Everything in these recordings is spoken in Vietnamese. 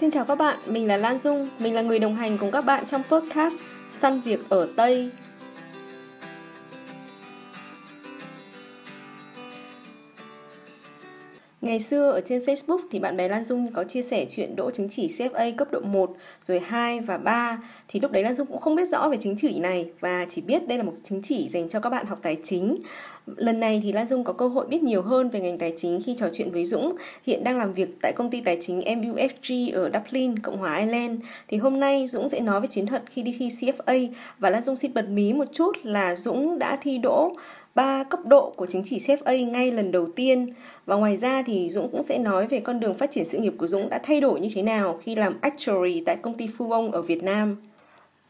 Xin chào các bạn, mình là Lan Dung, mình là người đồng hành cùng các bạn trong podcast Săn Việc ở Tây. Ngày xưa ở trên Facebook thì bạn bè Lan Dung có chia sẻ chuyện đỗ chứng chỉ CFA cấp độ 1, rồi 2 và 3 thì lúc đấy Lan Dung cũng không biết rõ về chứng chỉ này và chỉ biết đây là một chứng chỉ dành cho các bạn học tài chính. Lần này thì Lan Dung có cơ hội biết nhiều hơn về ngành tài chính khi trò chuyện với Dũng, hiện đang làm việc tại công ty tài chính MUFG ở Dublin, Cộng hòa Ireland. Thì hôm nay Dũng sẽ nói về chiến thuật khi đi thi CFA và Lan Dung xin bật mí một chút là Dũng đã thi đỗ ba cấp độ của chứng chỉ CFA ngay lần đầu tiên. Và ngoài ra thì Dũng cũng sẽ nói về con đường phát triển sự nghiệp của Dũng đã thay đổi như thế nào khi làm actuary tại công ty Fubon ở Việt Nam.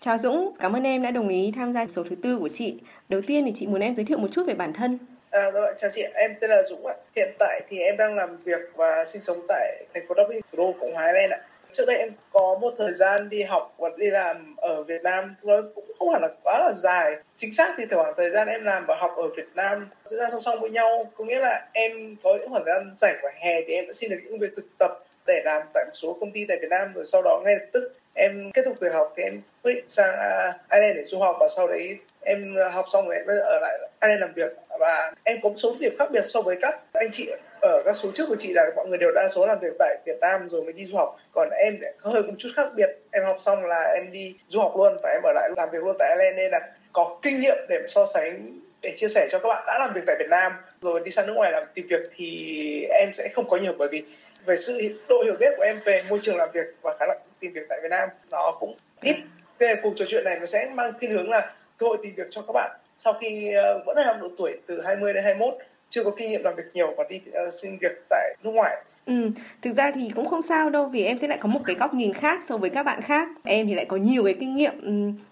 Chào Dũng, cảm ơn em đã đồng ý tham gia số thứ tư của chị. Đầu tiên thì chị muốn em giới thiệu một chút về bản thân. À, rồi, chào chị, em tên là Dũng ạ. Hiện tại thì em đang làm việc và sinh sống tại thành phố Dublin, thủ đô Cộng hòa Ireland ạ. Trước đây em có một thời gian đi học và đi làm ở Việt Nam, nó cũng không hẳn là quá là dài. Chính xác thì khoảng thời gian em làm và học ở Việt Nam diễn ra song song với nhau. Có nghĩa là em có những khoảng thời gian rảnh vào hè thì em đã xin được những việc thực tập để làm tại một số công ty tại Việt Nam rồi sau đó ngay lập tức em kết thúc việc học thì em quyết định sang à, Ireland để du học và sau đấy em học xong rồi em mới ở lại Ireland làm việc và em có một số điểm khác biệt so với các anh chị ở các số trước của chị là mọi người đều đa số làm việc tại Việt Nam rồi mới đi du học. Còn em có hơi một chút khác biệt. Em học xong là em đi du học luôn và em ở lại làm việc luôn tại Ireland nên là có kinh nghiệm để so sánh để chia sẻ cho các bạn đã làm việc tại Việt Nam. Rồi đi sang nước ngoài làm tìm việc thì em sẽ không có nhiều bởi vì về sự độ hiểu biết của em về môi trường làm việc và khả năng tìm việc tại Việt Nam nó cũng ít. Thế cuộc trò chuyện này nó sẽ mang thiên hướng là cơ hội tìm việc cho các bạn. Sau khi uh, vẫn là độ tuổi từ 20 đến 21 chưa có kinh nghiệm làm việc nhiều và đi uh, xin việc tại nước ngoài. Ừ, thực ra thì cũng không sao đâu vì em sẽ lại có một cái góc nhìn khác so với các bạn khác. Em thì lại có nhiều cái kinh nghiệm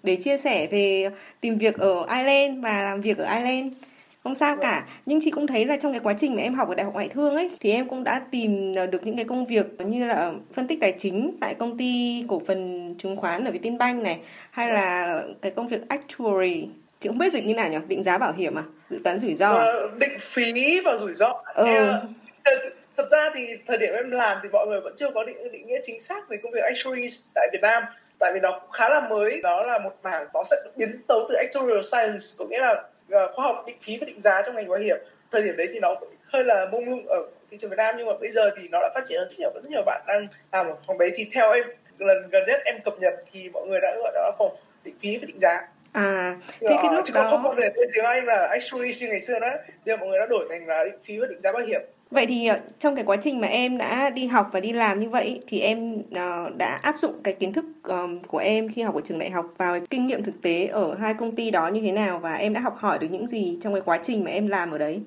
để chia sẻ về tìm việc ở Ireland và làm việc ở Ireland. Không sao cả. Nhưng chị cũng thấy là trong cái quá trình mà em học ở đại học ngoại thương ấy thì em cũng đã tìm được những cái công việc như là phân tích tài chính tại công ty cổ phần chứng khoán ở Vietinbank này hay là cái công việc actuary chị không biết dịch như nào nhỉ? Định giá bảo hiểm à? Dự toán rủi ro à? định phí và rủi ro. Ừ. thật ra thì thời điểm em làm thì mọi người vẫn chưa có định định nghĩa chính xác về công việc actuary tại Việt Nam. Tại vì nó khá là mới. Đó là một mảng nó sẽ biến tấu từ actuarial science có nghĩa là Ờ, khoa học định phí và định giá trong ngành bảo hiểm. Thời điểm đấy thì nó hơi là mông lung ở thị trường Việt Nam nhưng mà bây giờ thì nó đã phát triển hơn rất nhiều rất nhiều bạn đang làm ở phòng đấy. Thì theo em lần gần nhất em cập nhật thì mọi người đã gọi đó là phòng định phí và định giá à thế cái lúc chứ đó không có về tiếng Anh là actuary ngày xưa đó. Bây giờ mọi người đã đổi thành là phí và định giá bảo hiểm Vậy thì ờ, trong cái quá trình mà em đã đi học và đi làm như vậy thì em uh, đã áp dụng cái kiến thức um, của em khi học ở trường đại học vào kinh nghiệm thực tế ở hai công ty đó như thế nào và em đã học hỏi được những gì trong cái quá trình mà em làm ở đấy?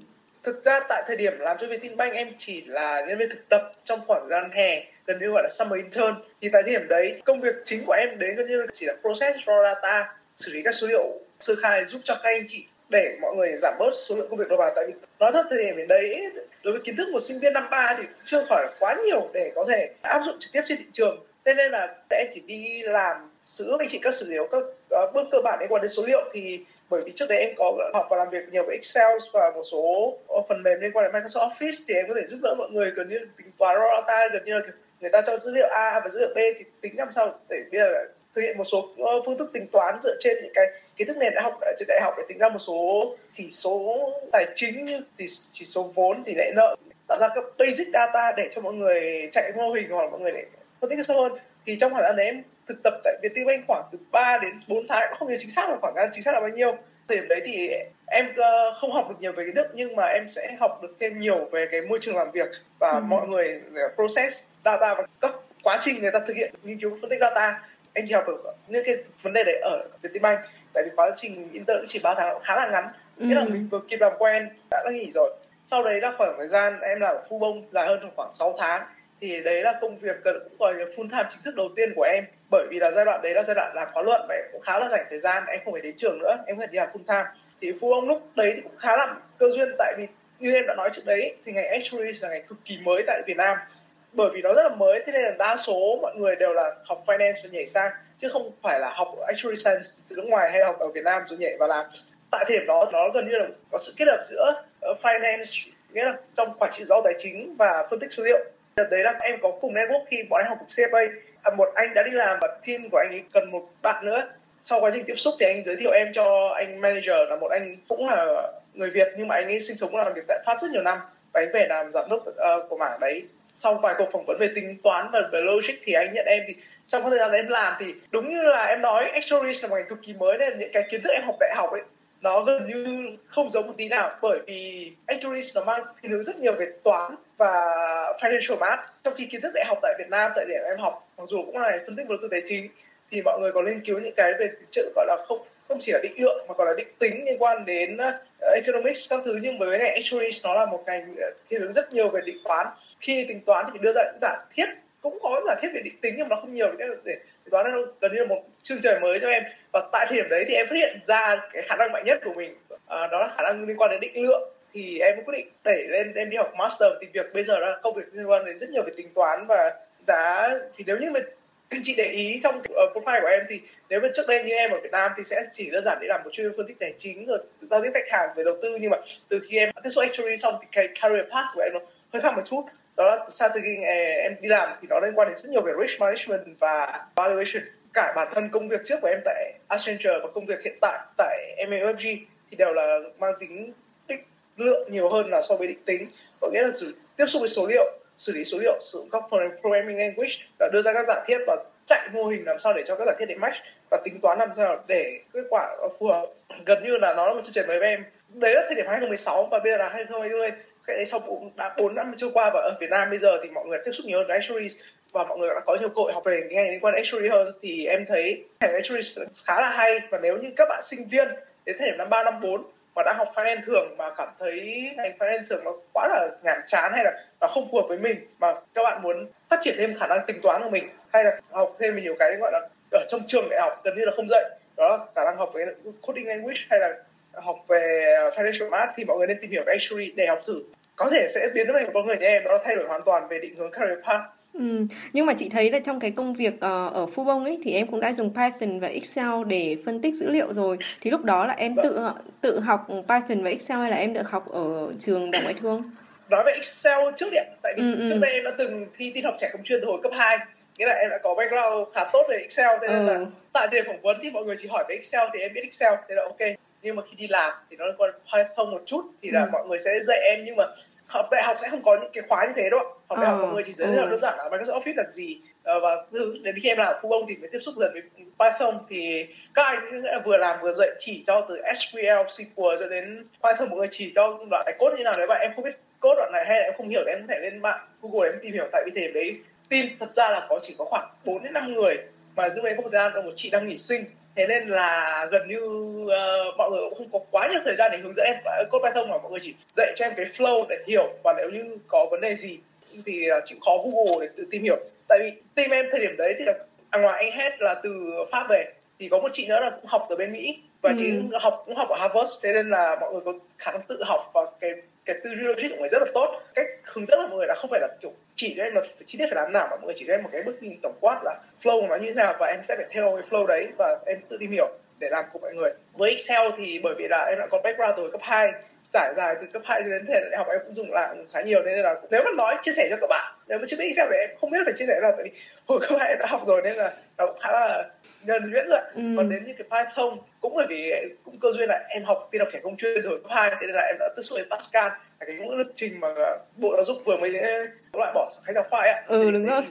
Thực ra tại thời điểm làm cho Vietinbank em chỉ là nhân viên thực tập trong khoảng gian hè gần như gọi là summer intern. Thì tại thời điểm đấy công việc chính của em đến gần như chỉ là process raw data xử lý các số liệu sơ khai giúp cho các anh chị để mọi người giảm bớt số lượng công việc đầu vào tại vì nói thật thời điểm đến đấy đối với kiến thức một sinh viên năm ba thì chưa khỏi quá nhiều để có thể áp dụng trực tiếp trên thị trường. Thế nên là em chỉ đi làm xử anh chị các xử liệu các uh, bước cơ bản liên quan đến số liệu thì bởi vì trước đấy em có học và làm việc nhiều với Excel và một số phần mềm liên quan đến Microsoft Office thì em có thể giúp đỡ mọi người gần như tính toán raw data gần như là người ta cho dữ liệu A và dữ liệu B thì tính làm sao để bây giờ thực hiện một số ờ, phương thức tính toán dựa trên những cái kiến thức nền đã học ở trên đại học để tính ra một số chỉ số tài chính như chỉ, chỉ số vốn tỷ lệ nợ tạo ra các basic data để cho mọi người chạy mô hình hoặc mọi người để phân tích sâu hơn. Thì trong khoảng đấy em thực tập tại Vietinbank khoảng từ 3 đến 4 tháng không nhớ chính xác là khoảng chính xác là bao nhiêu. Thời điểm đấy thì em ờ, không học được nhiều về kiến thức nhưng mà em sẽ học được thêm nhiều về cái môi trường làm việc và ừ. mọi người process data và các quá trình người ta thực hiện nghiên cứu phân tích data anh chỉ học được những cái vấn đề đấy ở Vietinbank tại vì quá trình intern chỉ 3 tháng khá là ngắn. Ừ. nghĩa là mình vừa kịp làm quen đã đã nghỉ rồi. Sau đấy là khoảng thời gian em làm ở bông dài hơn khoảng 6 tháng. Thì đấy là công việc cũng gọi là full time chính thức đầu tiên của em. Bởi vì là giai đoạn đấy là giai đoạn làm khóa luận và em cũng khá là dành thời gian em không phải đến trường nữa em thể đi làm full time. Thì bông lúc đấy thì cũng khá là cơ duyên tại vì như em đã nói trước đấy thì ngành actuary là ngành cực kỳ mới tại Việt Nam bởi vì nó rất là mới thế nên là đa số mọi người đều là học finance và nhảy sang chứ không phải là học actuary science từ nước ngoài hay học ở Việt Nam rồi nhảy vào làm. Tại thời điểm đó nó gần như là có sự kết hợp giữa ờ, finance nghĩa là trong quản trị rõ tài chính và phân tích số liệu. Đấy là em có cùng network khi bọn anh học cùng CFA à, một anh đã đi làm và team của anh ấy cần một bạn nữa. Sau quá trình tiếp xúc thì anh giới thiệu em cho anh manager là một anh cũng là người Việt nhưng mà anh ấy sinh sống làm việc tại Pháp rất nhiều năm. Và anh về làm giám đốc uh, của mảng đấy sau vài cuộc phỏng vấn về tính toán và về logic thì anh nhận em thì trong thời gian em làm thì đúng như là em nói actuaries là một ngành cực kỳ mới nên những cái kiến thức em học đại học ấy, nó gần như không giống một tí nào. Bởi vì actuaries nó mang thiên hướng rất nhiều về toán và financial math. Trong khi kiến thức đại học tại Việt Nam, tại điểm em học, mặc dù cũng là phân tích đầu tư tài chính, thì mọi người có nghiên cứu những cái về chữ gọi là không không chỉ là định lượng mà còn là định tính liên quan đến ờ, economics các thứ. Nhưng với vì này actuaries nó là một ngành ờ, thiên hướng rất nhiều về định toán khi tính toán thì đưa ra những giả thiết cũng có giả thiết về định tính nhưng mà nó không nhiều để, để toán nó gần như là một chương trời mới cho em. Và tại thời điểm đấy thì em phát hiện ra cái khả năng mạnh nhất của mình à, đó là khả năng liên quan đến định lượng. Thì em quyết định đẩy lên em đi học master thì việc. Bây giờ là công việc liên quan đến rất nhiều về tính toán và giá. Thì nếu như mà anh chị để ý trong uh, profile của em thì nếu mà trước đây như em ở Việt Nam thì sẽ chỉ đơn giản để làm một chuyên phân tích tài chính rồi giao tiếp khách hàng về đầu tư. Nhưng mà từ khi em tiếp xúc actuary xong thì cái career path của em nó hơi khác một chút đó là sau từ khi ờ, em đi làm thì nó liên quan đến rất nhiều về risk management và valuation. Cả bản thân công việc trước của em tại Accenture và công việc hiện tại tại MMFG thì đều là mang tính tích lượng nhiều hơn là so với định tính. Có nghĩa là sự tiếp xúc với số liệu, xử lý số liệu, sử dụng các programming language và đưa ra các giả thiết và chạy mô hình làm sao để cho các giả thiết để match và tính toán làm sao để kết quả phù hợp. Gần như là nó là một chương trình mới với em. Đấy là thời điểm 2016 và bây giờ là 2020 cái đấy sau cũng đã 4 năm trôi qua và ở Việt Nam bây giờ thì mọi người tiếp xúc nhiều hơn với actuaries và mọi người đã có nhiều cơ hội học về ngành liên quan actuary hơn thì em thấy ngành actuaries khá là hay. Và nếu như các bạn sinh viên đến thời điểm năm 3 năm 4 mà đã học finance thường mà cảm thấy ngành finance thường nó quá là nhàm chán hay là nó không phù hợp với mình mà các bạn muốn phát triển thêm khả năng tính toán của mình hay là học thêm nhiều cái gọi là ở trong trường đại học gần như là không dạy đó là khả năng học về coding language hay là học về financial math thì mọi người nên tìm hiểu về actuary để học thử có thể sẽ biến thành một con người như em là thay đổi hoàn toàn về định hướng career path Ừ. Nhưng mà chị thấy là trong cái công việc uh, ở Fubon ấy thì em cũng đã dùng Python và Excel để phân tích dữ liệu rồi. Thì lúc đó là em tự tự học Python và Excel hay là em được học ở trường Đại ngoại thương? Nói về Excel trước điện, tại vì ừ, ừ. trước đây em đã từng thi tin học trẻ công chuyên từ hồi cấp 2 nghĩa là em đã có background khá tốt về Excel thế nên ừ. là tại thời phỏng vấn thì mọi người chỉ hỏi về Excel thì em biết Excel thế là ok nhưng mà khi đi làm thì nó quan Python một chút thì là ừ. mọi người sẽ dạy em nhưng mà học đại học sẽ không có những cái khóa như thế đâu học đại học mọi người chỉ giới thiệu ừ. đơn giản là Microsoft Office là gì. Ờ, và đến khi em làm phu ông thì mới tiếp xúc dần với Python thì các anh vừa làm vừa dạy chỉ cho từ SQL, SQL cho đến Python. Mọi người chỉ cho đoạn này code như nào đấy và em không biết code đoạn này hay là em không hiểu thì em có thể lên mạng Google em tìm hiểu. Tại vì thế đấy team thật ra là có chỉ có khoảng 4 đến 5 người mà lúc đấy không thời gian một chị đang nghỉ sinh thế nên là gần như uh, mọi người cũng không có quá nhiều thời gian để hướng dẫn em code Python mà mọi người chỉ dạy cho em cái flow để hiểu. Và nếu như có vấn đề gì thì uh, chịu khó Google để tự tìm hiểu. Tại vì team em thời điểm đấy thì là à, ngoài anh hết là từ Pháp về thì có một chị nữa là cũng học ở bên Mỹ. Và ừ. chị học cũng học ở Harvard. Thế nên là mọi người có khả năng tự học. Và cái cái tư duy logic của người rất là tốt. Cách hướng dẫn của mọi người là không phải là kiểu chỉ cho em là chi tiết phải làm nào mà mọi người chỉ cho em một cái bước nhìn tổng quát là flow của nó như thế nào và em sẽ phải theo cái flow đấy và em tự tìm hiểu để làm cùng mọi người. Với Excel thì bởi vì là em đã có background từ cấp 2 trải dài từ cấp 2 đến thể đại học em cũng dùng lại khá nhiều nên là nếu mà nói chia sẻ cho các bạn, nếu mà chưa biết Excel thì em không biết phải chia sẻ nào tại vì hồi cấp 2 em đã học rồi nên là nó cũng khá là nhuần nhuyễn rồi ừ. còn đến như cái Python cũng bởi vì cũng cơ duyên là em học tin học trẻ công chuyên rồi cấp 2 thế nên là em đã tiếp xúc với Pascal. Là cái ngữ lập trình mà bộ giáo dục vừa mới loại bỏ sách giáo khoa ấy ừ đúng rồi.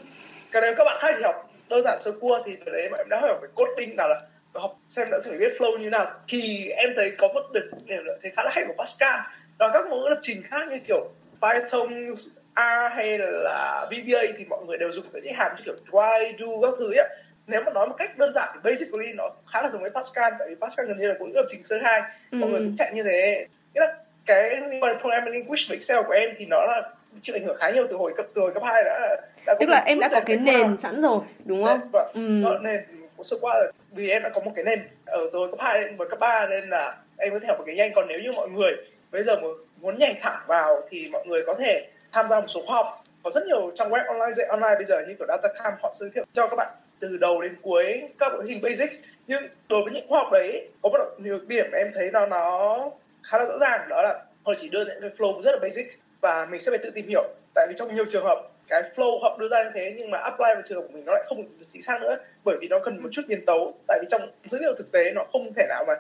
còn nếu các bạn khác chỉ học đơn giản sơ cua thì từ đấy mà em đã hỏi về coding nào là học xem đã xử biết flow như nào. Thì em thấy có một điểm thấy khá là hay của Pascal. Và các ngữ lập trình khác như kiểu Python R hay là VBA thì mọi người đều dùng những hàm như kiểu try do các thứ ấy nếu mà nói một cách đơn giản thì basically nó khá là giống với Pascal tại vì Pascal gần như là cũng lập trình sơ hai. Ừ. mọi người cũng chạy như thế. Nghĩa là cái liên quan programming language và Excel của em thì nó là chịu ảnh hưởng khá nhiều từ hồi cấp từ hồi cấp hai đã, đã tức là em đã có cái nền sẵn rồi đúng không? Vâng, ừ. nền của sơ qua rồi. Vì em đã có một cái nền ở từ cấp 2 đến cấp 3 nên là em có thể học một cái nhanh. Còn nếu như mọi người bây giờ muốn nhảy thẳng vào thì mọi người có thể tham gia một số khóa học. Có rất nhiều trang web online dạy online bây giờ như kiểu Datacamp họ giới thiệu cho các bạn từ đầu đến cuối các bộ hình basic. Nhưng đối với những khoa học đấy có một nhiều điểm em thấy nó nó khá là rõ ràng đó là họ chỉ đưa những cái flow rất là basic và mình sẽ phải tự tìm hiểu. Tại vì trong nhiều trường hợp cái flow họ đưa ra như thế nhưng mà apply vào trường của mình nó lại không chính xác nữa bởi vì nó cần một chút biến tấu tại vì trong dữ liệu thực tế nó không thể nào mà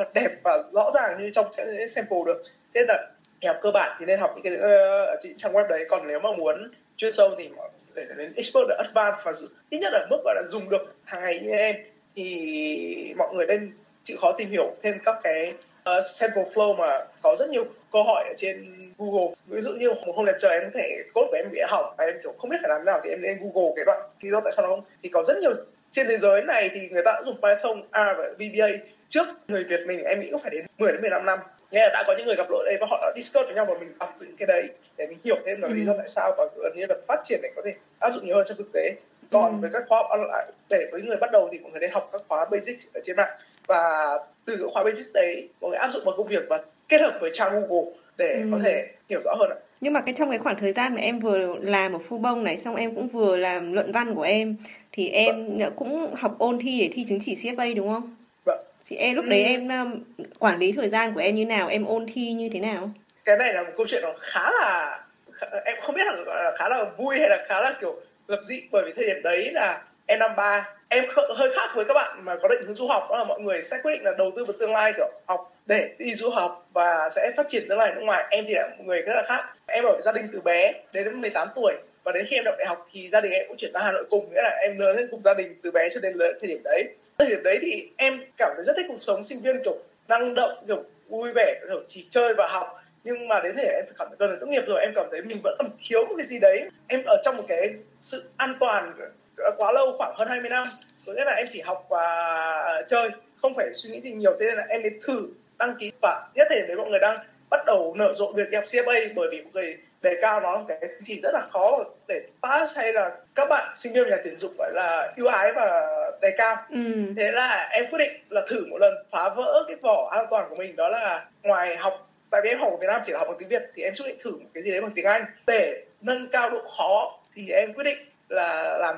uh, đẹp và rõ ràng như trong cái sample được. Nên là học cơ bản thì nên học những cái uh, trang web đấy. Còn nếu mà muốn chuyên sâu thì để đến expert để advanced và ít nhất là mức gọi là dùng được hàng ngày như em thì mọi người nên chịu khó tìm hiểu thêm các cái uh, sample flow mà có rất nhiều câu hỏi ở trên Google. Ví dụ như một hôm đẹp trời em có thể code của em bị hỏng và em kiểu không biết phải làm nào thì em lên Google cái đoạn lý do tại sao nó không. Thì có rất nhiều trên thế giới này thì người ta đã dùng Python, R và VBA trước. Người Việt mình em nghĩ cũng phải đến 10 đến 15 năm nghĩa là đã có những người gặp lỗi đây và họ đã discuss với nhau và mình đọc những cái đấy để mình hiểu thêm là lý do ừ. tại sao và gần như là phát triển để có thể áp dụng nhiều hơn trong thực tế còn ừ. với các khóa học online để với người bắt đầu thì mọi người nên học các khóa basic ở trên mạng và từ các khóa basic đấy mọi người áp dụng vào công việc và kết hợp với trang Google để ừ. có thể hiểu rõ hơn ạ nhưng mà cái trong cái khoảng thời gian mà em vừa làm ở phu bông này xong em cũng vừa làm luận văn của em thì em vâng. cũng học ôn thi để thi chứng chỉ CFA đúng không? Thì em lúc đấy ừ. em um, quản lý thời gian của em như nào, em ôn thi như thế nào? Cái này là một câu chuyện nó khá là em không biết là khá là vui hay là khá là kiểu lập dị. Bởi vì thời điểm đấy là em năm ba em hơi khác với các bạn mà có định hướng du học. Đó là mọi người sẽ quyết định là đầu tư vào tương lai kiểu học để đi du học và sẽ phát triển tương lai nước ngoài. Em thì là một người rất là khác. Em ở gia đình từ bé đến 18 tuổi và đến khi em đọc đại học thì gia đình em cũng chuyển ra Hà Nội cùng. Nghĩa là em lớn lên cùng gia đình từ bé cho đến lớn thời điểm đấy thời điểm đấy thì em cảm thấy rất thích cuộc sống sinh viên, kiểu, năng động, kiểu, vui vẻ, kiểu, chỉ chơi và học. Nhưng mà đến thể em cảm thấy gần tốt nghiệp rồi, em cảm thấy mình vẫn còn thiếu một cái gì đấy. Em ở trong một cái sự an toàn quá lâu, khoảng hơn 20 năm. Có nghĩa là em chỉ học và chơi, không phải suy nghĩ gì nhiều. Thế nên là em mới thử đăng ký. Và nhất thể đấy mọi người đang bắt đầu nở rộ việc đi học CFA bởi vì mọi người đề cao nó cái chỉ rất là khó để pass hay là các bạn sinh viên nhà tuyển dụng gọi là ưu ái và đề cao. Ừ. thế là em quyết định là thử một lần phá vỡ cái vỏ an toàn của mình đó là ngoài học tại vì em học ở Việt Nam chỉ là học bằng tiếng Việt thì em quyết định thử một cái gì đấy bằng tiếng Anh. Để nâng cao độ khó thì em quyết định là làm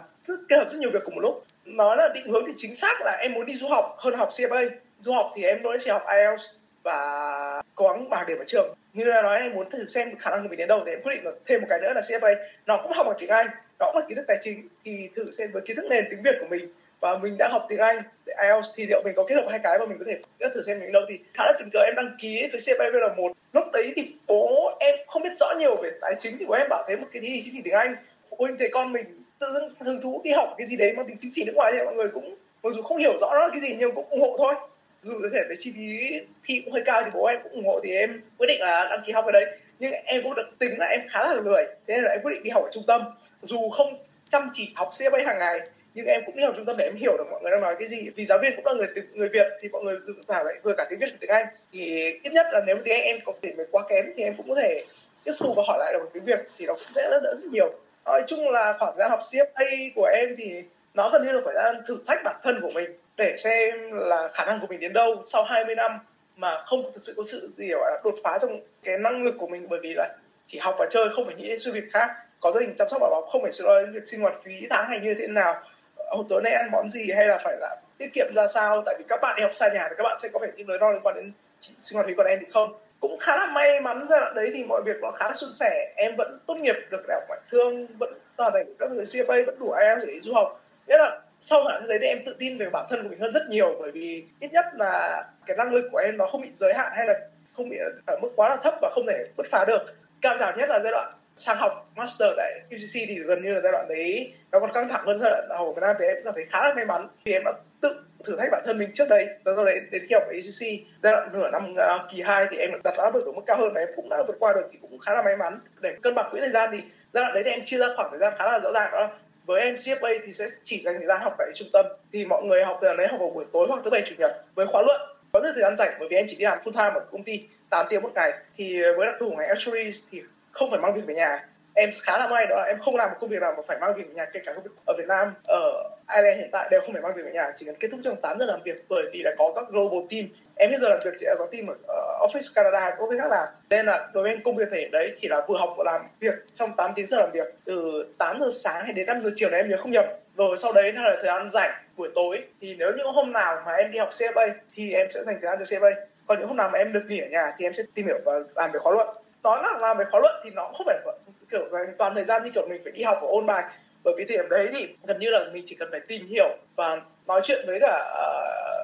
kết hợp rất nhiều việc cùng một lúc. Nó là định hướng thì chính xác là em muốn đi du học hơn học CFA du học thì em vẫn chỉ học IELTS và cố gắng bằng điểm ở trường. Như là nói em muốn thử xem khả năng của mình đến đâu thì em quyết định là thêm một cái nữa là CFA nó cũng học bằng tiếng Anh nó cũng là kiến thức tài chính thì thử xem với kiến thức nền tiếng Việt của mình và mình đã học tiếng Anh. IELTS thì liệu mình có kết hợp hai cái và mình có thể thử xem mình đâu thì khá là tình cờ em đăng ký với CFA là một. Lúc đấy thì bố em không biết rõ nhiều về tài chính thì bố em bảo thế một cái gì chứng chỉ tiếng Anh. Phụ huynh thấy con mình tự dưng hứng thú đi học cái gì đấy mang tính chứng chỉ nước ngoài thì mọi người cũng, mặc dù không hiểu rõ nó là cái gì nhưng cũng ủng hộ thôi. Dù có thể về chi phí thi cũng hơi cao thì bố em cũng ủng hộ thì em quyết định là đăng ký học ở đấy nhưng em cũng được tính là em khá là lười, thế nên là em quyết định đi học ở trung tâm. Dù không chăm chỉ học CFA hàng ngày nhưng em cũng đi học trung tâm để em hiểu được mọi người đang nói cái gì. Vì giáo viên cũng là người người Việt thì mọi người giả lại vừa cả tiếng Việt và tiếng Anh. Thì ít nhất là nếu tiếng Anh em có thể quá kém thì em cũng có thể tiếp thu và hỏi lại được tiếng Việt thì nó cũng sẽ đỡ, đỡ rất nhiều. Nói chung là khoảng gian học CFA của em thì nó gần như là phải gian thử thách bản thân của mình để xem là khả năng của mình đến đâu sau 20 năm mà không thực sự có sự gì gọi đột phá trong cái năng lực của mình. Bởi vì là chỉ học và chơi không phải nghĩ đến sự việc khác. Có gia đình chăm sóc bảo bọc không phải lo đến việc sinh hoạt phí tháng hay như thế nào hôm tối nay ăn món gì? Hay là phải là tiết kiệm ra sao? Tại vì các bạn đi học xa nhà thì các bạn sẽ có phải những nỗi lo liên quan đến sinh hoạt phí còn em thì không? Cũng khá là may mắn giai đoạn đấy thì mọi việc nó khá là suôn sẻ. Em vẫn tốt nghiệp được đại học ngoại thương, vẫn hoàn thành các người CFA vẫn đủ IELTS để đi du học. Nghĩa là sau khoảng đấy thì em tự tin về bản thân của mình hơn rất nhiều, bởi vì ít nhất là cái năng lực của em nó không bị giới hạn hay là không bị ở mức quá là thấp và không thể bứt phá được. Cao trào nhất là giai đoạn sang học master tại UCC thì gần như là giai đoạn đấy nó còn căng thẳng hơn giai đoạn học ở Việt Nam thì em cảm thấy khá là may mắn. Vì em đã tự thử thách bản thân mình trước đây và sau đấy đến khi học ở UCC giai đoạn nửa năm uh, kỳ 2 thì em đặt áp lực ở mức cao hơn và em cũng đã vượt qua được thì cũng khá là may mắn. Để cân bằng quỹ thời gian thì giai đoạn đấy thì em chia ra khoảng thời gian khá là rõ ràng đó. Với em CFA thì sẽ chỉ dành thời gian học tại trung tâm. Thì mọi người học từ đấy học vào buổi tối hoặc thứ bảy chủ nhật với khóa luận. Có rất thời gian rảnh bởi vì em chỉ đi làm full time ở công ty 8 tiếng một ngày. Thì à, với đặc thù của ngành actuaries thì không phải mang việc về nhà. Em khá là may đó là em không làm một công việc nào mà phải mang việc về nhà, kể cả công việc ở Việt Nam, ở Ireland hiện tại đều không phải mang việc về nhà, chỉ cần kết thúc trong 8 giờ làm việc bởi vì là có các global team. Em bây giờ làm việc chỉ có team ở office Canada hay office khác làm. Nên là đối với em công việc thể đấy chỉ là vừa học vừa làm việc trong 8 tiếng giờ làm việc. Từ 8 giờ sáng hay đến 5 giờ chiều này em nhớ không nhầm. Rồi sau đấy là thời gian rảnh buổi tối. Thì nếu những hôm nào mà em đi học CFA thì em sẽ dành thời gian cho CFA còn những hôm nào mà em được nghỉ ở nhà thì em sẽ tìm hiểu và làm về khóa luận nói là làm về khóa luận thì nó không phải kiểu dành toàn thời gian như kiểu mình phải đi học và ôn bài. Bởi vì thời điểm đấy thì gần như là mình chỉ cần phải tìm hiểu và nói chuyện với cả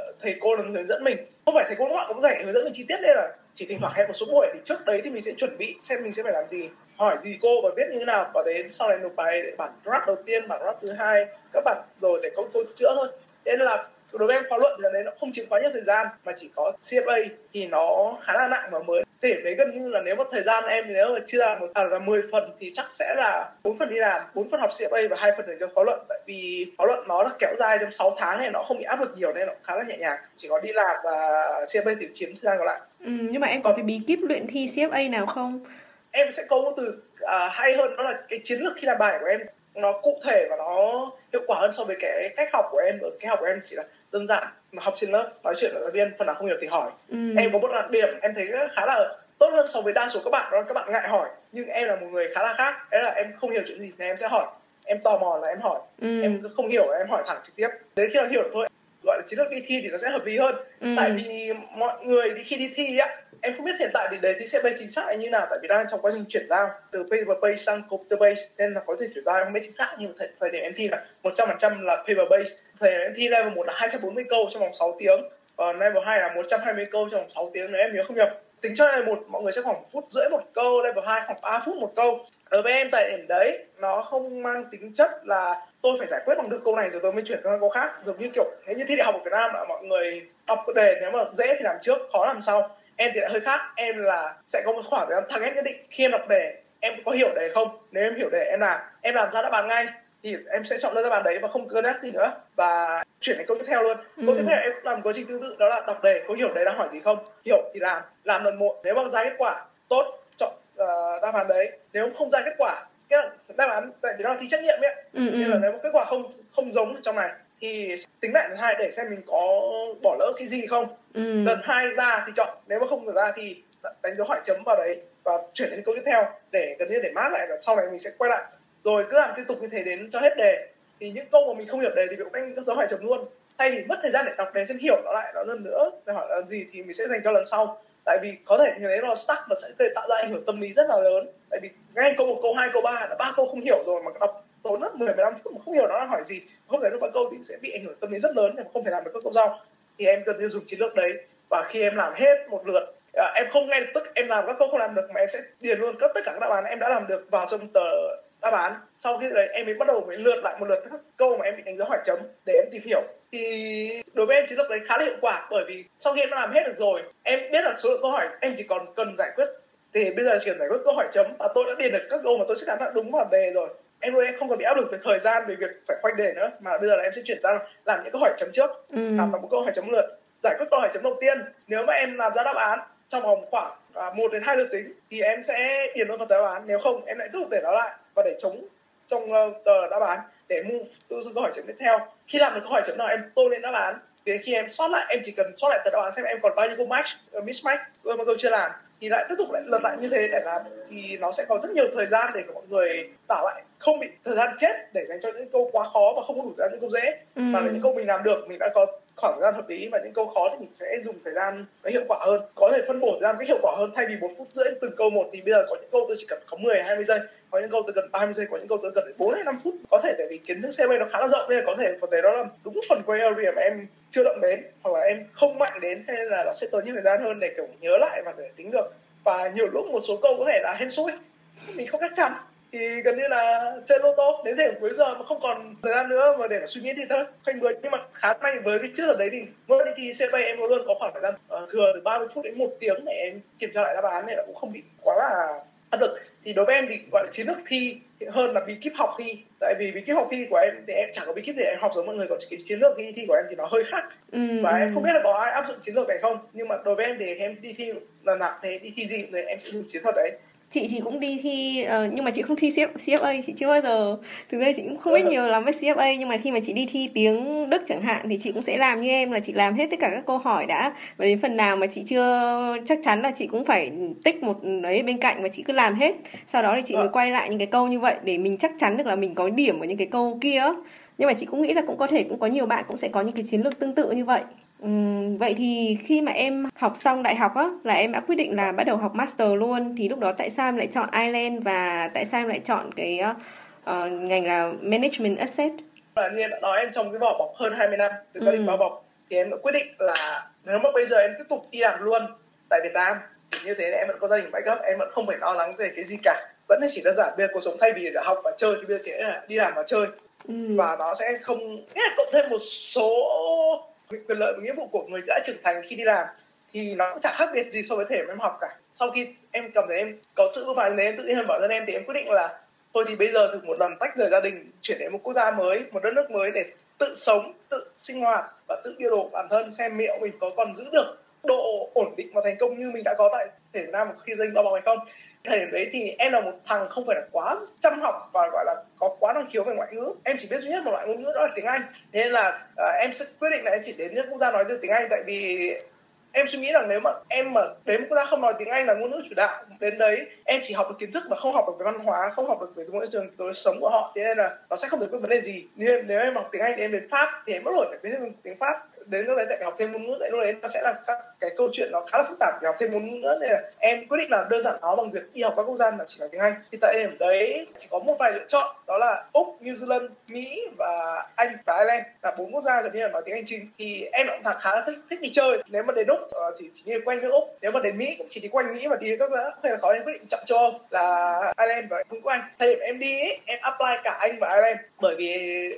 uh, thầy cô là hướng dẫn mình. Không phải thầy cô các cũng dạy hướng dẫn mình chi tiết đây là chỉ thỉnh thoảng hẹn một số buổi thì trước đấy thì mình sẽ chuẩn bị xem mình sẽ phải làm gì hỏi gì cô và biết như thế nào và đến sau này nộp bài để bản draft đầu tiên bản draft thứ hai các bạn rồi để có cô chữa thôi. Nên là đối với em khóa luận thì là đấy nó không chiếm quá nhiều thời gian mà chỉ có CFA thì nó khá là nặng và mới thể đấy gần như là nếu mà thời gian em nếu mà ra một à, là 10 phần thì chắc sẽ là bốn phần đi làm bốn phần học CFA và hai phần dành cho khóa luận. Tại vì khóa luận nó là kéo dài trong 6 tháng này nó không bị áp lực nhiều nên nó khá là nhẹ nhàng. Chỉ có đi làm và CFA thì chiếm thời gian còn lại. Ừ, nhưng mà em có cái bí kíp luyện thi CFA nào không? Em sẽ có một từ à, hay hơn đó là cái chiến lược khi làm bài của em. Nó cụ thể và nó hiệu quả hơn so với cái cách học của em. Ở cái học của em chỉ là đơn giản mà học trên lớp nói chuyện với giáo viên phần nào không hiểu thì hỏi ừ. em có một đặc điểm em thấy khá là tốt hơn so với đa số các bạn đó là các bạn ngại hỏi nhưng em là một người khá là khác đấy là em không hiểu chuyện gì nên em sẽ hỏi em tò mò là em hỏi ừ. em không hiểu em hỏi thẳng trực tiếp đến khi nào hiểu thôi gọi là chiến lược đi thi thì nó sẽ hợp lý hơn ừ. tại vì mọi người đi khi đi thi á em không biết hiện tại thì đề thi sẽ chính xác như nào tại vì đang trong quá trình chuyển giao từ paper base sang computer base nên là có thể chuyển giao em không biết chính xác nhưng thời, thời điểm em thi là 100% là paper base. thời điểm em thi level một là 240 câu trong vòng 6 tiếng và level 2 là 120 câu trong vòng 6 tiếng nếu em nhớ không nhầm. Tính cho level một mọi người sẽ khoảng phút rưỡi một câu level 2 khoảng 3 phút một câu. Đối với em tại điểm đấy nó không mang tính chất là tôi phải giải quyết bằng được câu này rồi tôi mới chuyển sang câu khác. Giống như kiểu thế như thi đại học ở Việt Nam là mọi người học đề nếu mà dễ thì làm trước khó làm sau em thì lại hơi khác. Em là sẽ có một khoảng thời gian target nhất định. Khi em đọc đề em có hiểu đề không? Nếu em hiểu đề em làm. Em làm ra đáp án ngay thì em sẽ chọn lên đáp án đấy và không cân nhắc gì nữa. Và chuyển đến câu tiếp theo luôn. Ừ. câu tiếp theo em làm quá trình tương tự đó là đọc đề. Có hiểu đề đang hỏi gì không? Hiểu thì làm. Làm lần một. Nếu mà ra kết quả tốt chọn uh, đáp án đấy. Nếu không ra kết quả cái đáp án tại vì nó là thi trắc nghiệm ấy. Ừ, ừ. nên là nếu mà kết quả không không giống trong này thì tính lại lần hai để xem mình có bỏ lỡ cái gì không. Ừ. lần hai ra thì chọn nếu mà không ra thì đánh dấu hỏi chấm vào đấy và chuyển đến câu tiếp theo để gần như để mát lại và sau này mình sẽ quay lại. Rồi cứ làm tiếp tục như thế đến cho hết đề. Thì những câu mà mình không hiểu đề thì mình cũng đánh dấu hỏi chấm luôn. Thay vì mất thời gian để đọc đề xem hiểu nó lại nó lần nữa để hỏi là gì thì mình sẽ dành cho lần sau. Tại vì có thể như thế nó stuck và sẽ tạo ra ảnh hưởng tâm lý rất là lớn. Tại vì ngay câu một câu hai câu ba là ba câu không hiểu rồi mà đọc tốn mất 10 15 phút mà không hiểu nó đang hỏi gì không thể lúc ba câu thì sẽ bị ảnh hưởng tâm lý rất lớn em không thể làm được các câu sau thì em cần tiêu dùng chiến lược đấy. Và khi em làm hết một lượt à, em không ngay lập tức em làm các câu không làm được mà em sẽ điền luôn tất cả các đáp án em đã làm được vào trong tờ đáp án. Sau khi đấy em mới bắt đầu mới lượt lại một lượt các câu mà em bị đánh dấu hỏi chấm để em tìm hiểu. Thì đối với em chiến lược đấy khá là hiệu quả bởi vì sau khi em đã làm hết được rồi em biết là số lượng câu hỏi em chỉ còn cần giải quyết. Thì bây giờ chỉ cần giải quyết câu hỏi chấm và tôi đã điền được các câu mà tôi chắc chắn đã đúng vào đề rồi em ơi em không còn bị áp lực về thời gian về việc phải khoanh đề nữa mà bây giờ là em sẽ chuyển sang làm những câu hỏi chấm trước ừ. làm một câu hỏi chấm lượt giải quyết câu hỏi chấm đầu tiên. Nếu mà em làm ra đáp án trong vòng khoảng à, một đến hai lượt tính thì em sẽ điền luôn vào tờ đáp án. Nếu không em lại tiếp tục để nó lại và để chống trong uh, tờ đáp án để move từ câu hỏi chấm tiếp theo. Khi làm được câu hỏi chấm nào em tô lên đáp án. Thì khi em soát lại em chỉ cần soát lại tờ đáp án xem em còn bao nhiêu câu match uh, mismatch mà câu chưa làm thì lại tiếp tục lại lật lại như thế để làm thì nó sẽ có rất nhiều thời gian để mọi người tạo lại không bị thời gian chết để dành cho những câu quá khó và không có đủ gian những câu dễ ừ. mà những câu mình làm được mình đã có khoảng thời gian hợp lý và những câu khó thì mình sẽ dùng thời gian nó hiệu quả hơn. Có thể phân bổ thời gian cách hiệu quả hơn thay vì một phút rưỡi từng câu một thì bây giờ có những câu tôi chỉ cần có 10 20 giây, có những câu tôi cần 30 giây, có những câu tôi cần 4 hay 5 phút. Có thể tại vì kiến thức CMA nó khá là rộng nên có thể phần đấy đó là đúng phần quay area mà em chưa động đến hoặc là em không mạnh đến hay là nó sẽ tốn nhiều thời gian hơn để kiểu nhớ lại và để tính được. Và nhiều lúc một số câu có thể là hên xui, mình không chắc chắn thì gần như là chơi lô tô đến thời cuối giờ mà không còn thời gian nữa mà để suy nghĩ thì thôi khoanh người. Nhưng mà khá may với cái trước đấy thì mỗi đi thi CFA em luôn có khoảng thời gian uh, thừa từ 30 phút đến một tiếng để em kiểm tra lại đáp án này là cũng không bị quá là áp lực. Thì đối với em thì gọi là chiến lược thi hơn là bí kíp học thi. Tại vì bí kíp học thi của em thì em chẳng có bí kíp gì em học giống mọi người còn cái chiến lược đi thi của em thì nó hơi khác. Ừ. và em không biết là có ai áp dụng chiến lược này không. Nhưng mà đối với em thì em đi thi lần nào thế đi thi gì thì em sẽ dùng chiến thuật đấy chị thì cũng đi thi uh, nhưng mà chị không thi CF, CFA chị chưa bao giờ thực ra chị cũng không biết nhiều lắm với CFA nhưng mà khi mà chị đi thi tiếng Đức chẳng hạn thì chị cũng sẽ làm như em là chị làm hết tất cả các câu hỏi đã. Và đến phần nào mà chị chưa chắc chắn là chị cũng phải tích một đấy bên cạnh và chị cứ làm hết. Sau đó thì chị mới vâng. quay lại những cái câu như vậy để mình chắc chắn được là mình có điểm ở những cái câu kia. Nhưng mà chị cũng nghĩ là cũng có thể cũng có nhiều bạn cũng sẽ có những cái chiến lược tương tự như vậy Vậy thì khi mà em học xong đại học á là em đã quyết định là bắt đầu học master luôn thì lúc đó tại sao em lại chọn Ireland và tại sao em lại chọn cái uh, ngành là management asset? Là như đã nói em trong cái vỏ bọc hơn 20 năm từ gia đình bao bọc thì em đã quyết định là nếu mà bây giờ em tiếp tục đi làm luôn tại Việt Nam thì như thế em vẫn có gia đình backup em vẫn không phải lo lắng về cái gì cả vẫn chỉ đơn giản bây giờ cuộc sống thay vì là học và chơi thì bây giờ chỉ là đi làm và chơi ừ. và nó sẽ không nghĩa là cộng thêm một số quyền lợi và nghĩa vụ của người đã trưởng thành khi đi làm thì nó cũng chẳng khác biệt gì so với thể em học cả. Sau khi em cảm thấy em có sự vững vàng nên em tự nhiên bảo thân em thì em quyết định là thôi thì bây giờ thử một lần tách rời gia đình, chuyển đến một quốc gia mới, một đất nước mới để tự sống, tự sinh hoạt và tự yêu độ bản thân, xem liệu mình có còn giữ được độ ổn định và thành công như mình đã có tại thể Việt Nam khi danh bao bọc hay không thời điểm đấy thì em là một thằng không phải là quá chăm học và gọi là có quá năng khiếu về ngoại ngữ. Em chỉ biết duy nhất một loại ngôn ngữ đó là tiếng anh. Thế nên là uh, em sẽ quyết định là em chỉ đến nước quốc gia nói được tiếng anh. Tại vì em suy nghĩ rằng nếu mà em mà đến quốc gia không nói tiếng anh là ngôn ngữ chủ đạo đến đấy em chỉ học được kiến thức mà không học được về văn hóa không học được về môi trường lối sống của họ thế nên là nó sẽ không được cái vấn đề gì. Nếu, nếu em học tiếng anh thì em đến pháp thì em bắt buộc phải biết tiếng pháp đến lúc đấy lại học thêm ngôn ngữ tại lúc đấy nó sẽ là các cái câu chuyện nó khá là phức tạp để học thêm ngôn ngữ nữa. Nên là em quyết định là đơn giản nó bằng việc đi học các quốc gia mà chỉ nói tiếng Anh. Thì tại điểm đấy chỉ có một vài lựa chọn đó là úc New Zealand Mỹ và Anh và Ireland là bốn quốc gia gần như là nói tiếng Anh chính. Thì em cũng khá là thích, thích đi chơi. Nếu mà đến úc ờ, thì chỉ đi quanh nước úc. Nếu mà đến Mỹ cũng chỉ đi quanh Mỹ và đi các nước hay là khó em quyết định chọn châu Âu là Ireland và Vương quốc Anh. Thời điểm em đi ấy, em apply cả Anh và Ireland. Bởi vì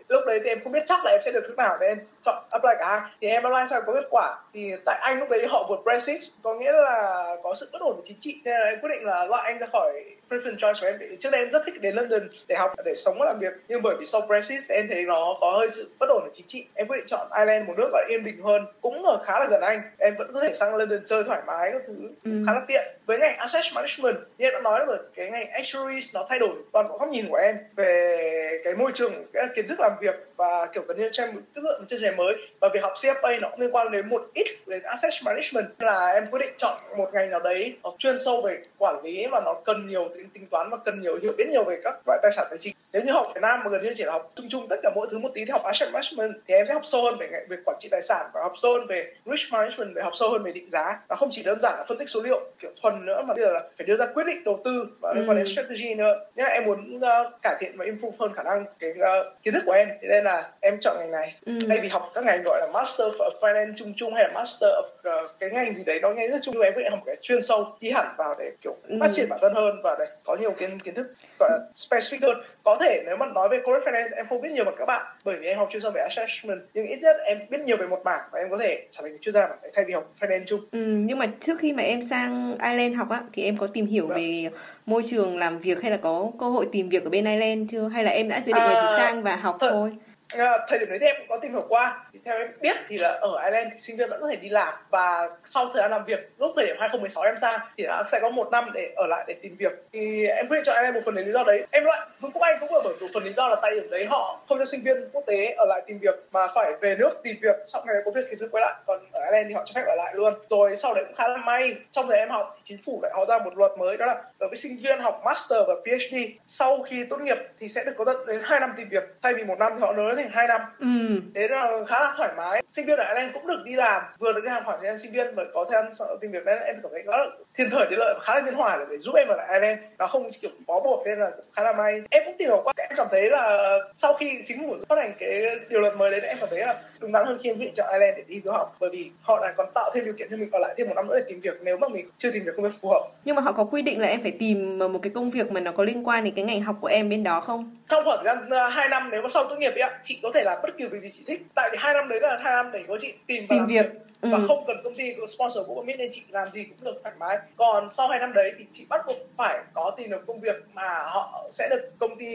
lúc đấy thì em không biết chắc là em sẽ được thứ nào nên em chọn apply cả hai thì em online sao có kết quả? Thì tại Anh lúc đấy họ vượt Brexit, có nghĩa là có sự bất ổn về chính trị, nên là em quyết định là loại Anh ra khỏi preference choice của em trước đây em rất thích đến London để học để sống và làm việc. Nhưng bởi vì sau Brexit em thấy nó có hơi sự bất ổn về chính trị. Em quyết định chọn Ireland một nước gọi yên bình hơn. Cũng ở khá là gần Anh. Em vẫn có thể sang London chơi thoải mái các thứ. Ừ. khá là tiện. Với ngành asset management như em đã nói rồi cái ngành actuaries nó thay đổi toàn bộ góc nhìn của em về cái môi trường cái kiến thức làm việc và kiểu cần như trên một chất lượng chia sẻ mới. Và việc học CFA nó cũng liên quan đến một ít đến asset management. Là em quyết định chọn một ngành nào đấy học chuyên sâu về quản lý và nó cần nhiều tính, tính toán và cần nhiều hiểu biết nhiều về các loại tài sản tài chính nếu như học Việt Nam mà gần như chỉ là học chung chung tất cả mỗi thứ một tí thì học asset management thì em sẽ học sâu hơn về về quản trị tài sản và học sâu hơn về risk management về học sâu hơn về định giá và không chỉ đơn giản là phân tích số liệu kiểu thuần nữa mà bây giờ là phải đưa ra quyết định đầu tư và liên quan đến ừ. strategy nữa nên là em muốn uh, cải thiện và improve hơn khả năng cái uh, kiến thức của em thế nên là em chọn ngành này ừ. thay vì học các ngành gọi là master of finance chung chung hay là master of uh, cái ngành gì đấy nó nghe rất chung nhưng em định học cái chuyên sâu đi hẳn vào để kiểu ừ. phát triển bản thân hơn và để có nhiều kiến kiến thức gọi là specific hơn có thể nếu mà nói về corporate finance em không biết nhiều bằng các bạn. Bởi vì em học chuyên sâu về assessment nhưng ít nhất em biết nhiều về một mảng và em có thể trở thành chuyên gia mảng thay vì học finance chung. Ừ, nhưng mà trước khi mà em sang Ireland học á thì em có tìm hiểu vâng. về môi trường làm việc hay là có cơ hội tìm việc ở bên Ireland chưa? Hay là em đã dự định à, là sang và học th- thôi Ờ, thời điểm đấy thì em cũng có tìm hiểu qua. Thì theo em biết thì là ở Ireland thì sinh viên vẫn có thể đi làm. Và sau thời gian làm việc, lúc thời điểm 2016 em sang thì đã sẽ có một năm để ở lại để tìm việc. Thì em quyết định chọn Ireland một phần lý do đấy. Em loại Vương quốc Anh cũng là bởi một phần lý do là tại điểm đấy họ không cho sinh viên quốc tế ở lại tìm việc, mà phải về nước tìm việc sau này có việc thì quay lại. Còn ở Ireland thì họ cho phép ở lại luôn. Rồi sau đấy cũng khá là may, trong thời em học thì chính phủ lại họ ra một luật mới, đó là đối với sinh viên học master và PhD sau khi tốt nghiệp thì sẽ được có tận đến 2 năm tìm việc. Thay vì một năm thì họ nới thành hai năm. Ừ. thế là khá là thoải mái. Sinh viên ở Ireland cũng được đi làm vừa được đi làm khoảng thời gian sinh viên và có thời gian tìm việc nên em cảm thấy khá là thiên thời địa lợi và khá là nhân hòa để, để giúp em ở lại Ireland. Nó không kiểu bó buộc nên là khá là may. Em cũng tìm hiểu qua cảm thấy là sau khi chính phủ phát hành cái điều luật mới đấy em cảm thấy là đúng đắn hơn khi em quyết định chọn Ireland để đi du học. Bởi vì họ lại còn tạo thêm điều kiện cho mình ở lại thêm một năm nữa để tìm việc nếu mà mình chưa tìm được công việc phù hợp. Nhưng mà họ có quy định là em phải tìm một cái công việc mà nó có liên quan đến cái ngành học của em bên đó không? Trong khoảng thời gian à, hai năm nếu mà sau tốt nghiệp ấy, chị có thể làm bất kỳ việc gì chị thích. Tại vì hai năm đấy là hai năm để có chị tìm và tìm việc, việc ừ. và không cần công ty sponsor của Commit nên chị làm gì cũng được thoải mái. Còn sau hai năm đấy thì chị bắt buộc phải có tìm được công việc mà họ sẽ được công ty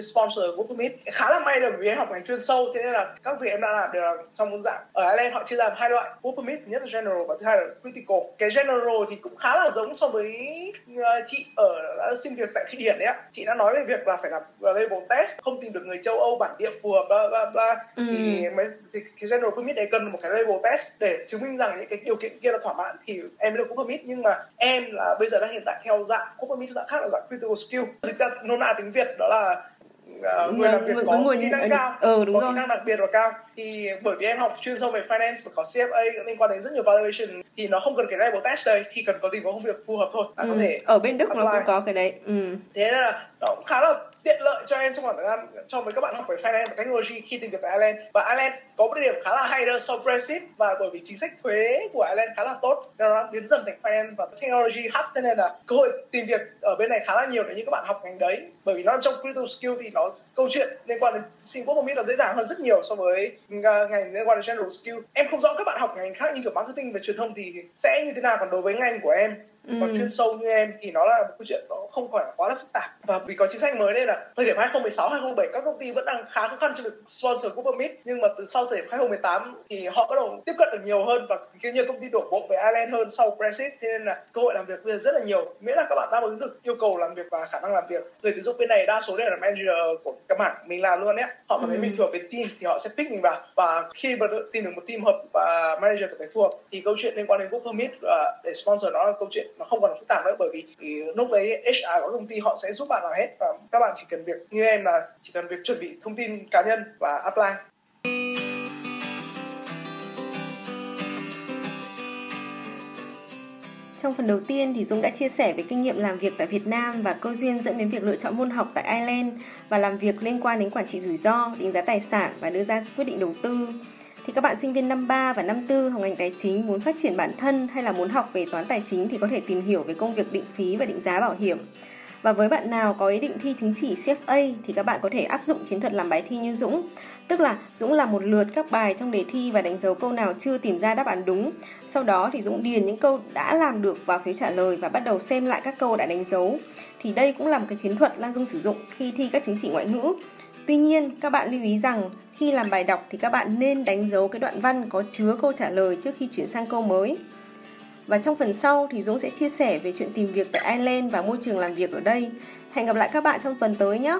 sponsor của Commit. Khá là may là vì em học ngành chuyên sâu thế nên là các việc em đã làm là trong một dạng. Ở Ireland họ chia làm hai loại work permit thứ nhất là general và thứ hai là critical. Cái general thì cũng khá là giống so với ờ, chị ở xin việc tại Thụy Điển đấy ạ. Chị đã nói về việc là phải làm label test không tìm được người châu Âu bản địa phù hợp bla bla bla. Ừ. thì mấy thì cái general permit đấy cần một cái label test để chứng minh rằng những cái điều kiện kia là thỏa mãn thì em mới được quốc permit nhưng mà em là bây giờ đang hiện tại theo dạng quốc permit dạng khác là dạng critical skill dịch ra nôm na tiếng việt đó là uh, người làm việc có người, kỹ năng cao ừ, đúng có rồi. kỹ năng đặc biệt và cao thì bởi vì em học chuyên sâu về finance và có CFA liên quan đến rất nhiều valuation thì nó không cần cái level test đây chỉ cần có tìm có công việc phù hợp thôi là ừ. có thể ở bên Đức nó apply. cũng có cái đấy ừ. thế là nó cũng khá là tiện lợi cho em trong khoảng thời gian, cho mấy các bạn học về finance và technology khi tìm việc tại Ireland. Và Ireland có một điểm khá là hay đó, sau Brexit. Và bởi vì chính sách thuế của Ireland khá là tốt, nên nó biến dần thành finance và technology hub. Thế nên là cơ hội tìm việc ở bên này khá là nhiều để những các bạn học ngành đấy. Bởi vì nó trong critical skill thì nó, câu chuyện liên quan đến Singapore Mỹ nó dễ dàng hơn rất nhiều so với à, ngành liên quan đến general skill. Em không rõ các bạn học ngành khác như kiểu marketing và truyền thông thì sẽ như thế nào, còn đối với ngành của em còn chuyên sâu như em thì nó là một câu chuyện nó không phải quá là phức tạp. Và vì có chính sách mới nên là thời điểm 2016 2017 các công ty vẫn đang khá khó khăn trong việc sponsor Cooper Permit nhưng mà từ sau thời điểm 2018 thì họ bắt đầu tiếp cận được nhiều hơn và kiểu nhiều công ty đổ bộ về Ireland hơn sau Brexit. Thế nên là cơ hội làm việc bây giờ rất là nhiều. Miễn là các bạn đáp ứng được yêu cầu làm việc và khả năng làm việc. Người tuyển dụng bên này đa số đều là manager của các mảng mình làm luôn nhé họ cảm thấy mình phù hợp với team thì họ sẽ pick mình vào. Và khi mà tìm được một team hợp và manager cảm thấy phù hợp thì câu chuyện liên quan đến Permit và để sponsor nó là câu chuyện nó không còn là phức tạp nữa bởi vì thì lúc đấy HR của công ty họ sẽ giúp bạn làm hết và các bạn chỉ cần việc như em là chỉ cần việc chuẩn bị thông tin cá nhân và apply Trong phần đầu tiên thì Dũng đã chia sẻ về kinh nghiệm làm việc tại Việt Nam và cơ duyên dẫn đến việc lựa chọn môn học tại Ireland và làm việc liên quan đến quản trị rủi ro, đánh giá tài sản và đưa ra quyết định đầu tư. Thì các bạn sinh viên năm 3 và năm 4 học ngành tài chính muốn phát triển bản thân hay là muốn học về toán tài chính thì có thể tìm hiểu về công việc định phí và định giá bảo hiểm. Và với bạn nào có ý định thi chứng chỉ CFA thì các bạn có thể áp dụng chiến thuật làm bài thi như Dũng. Tức là Dũng làm một lượt các bài trong đề thi và đánh dấu câu nào chưa tìm ra đáp án đúng. Sau đó thì Dũng điền những câu đã làm được vào phiếu trả lời và bắt đầu xem lại các câu đã đánh dấu. Thì đây cũng là một cái chiến thuật Lan Dung sử dụng khi thi các chứng chỉ ngoại ngữ. Tuy nhiên, các bạn lưu ý rằng khi làm bài đọc thì các bạn nên đánh dấu cái đoạn văn có chứa câu trả lời trước khi chuyển sang câu mới. Và trong phần sau thì Dũng sẽ chia sẻ về chuyện tìm việc tại Ireland và môi trường làm việc ở đây. Hẹn gặp lại các bạn trong tuần tới nhé!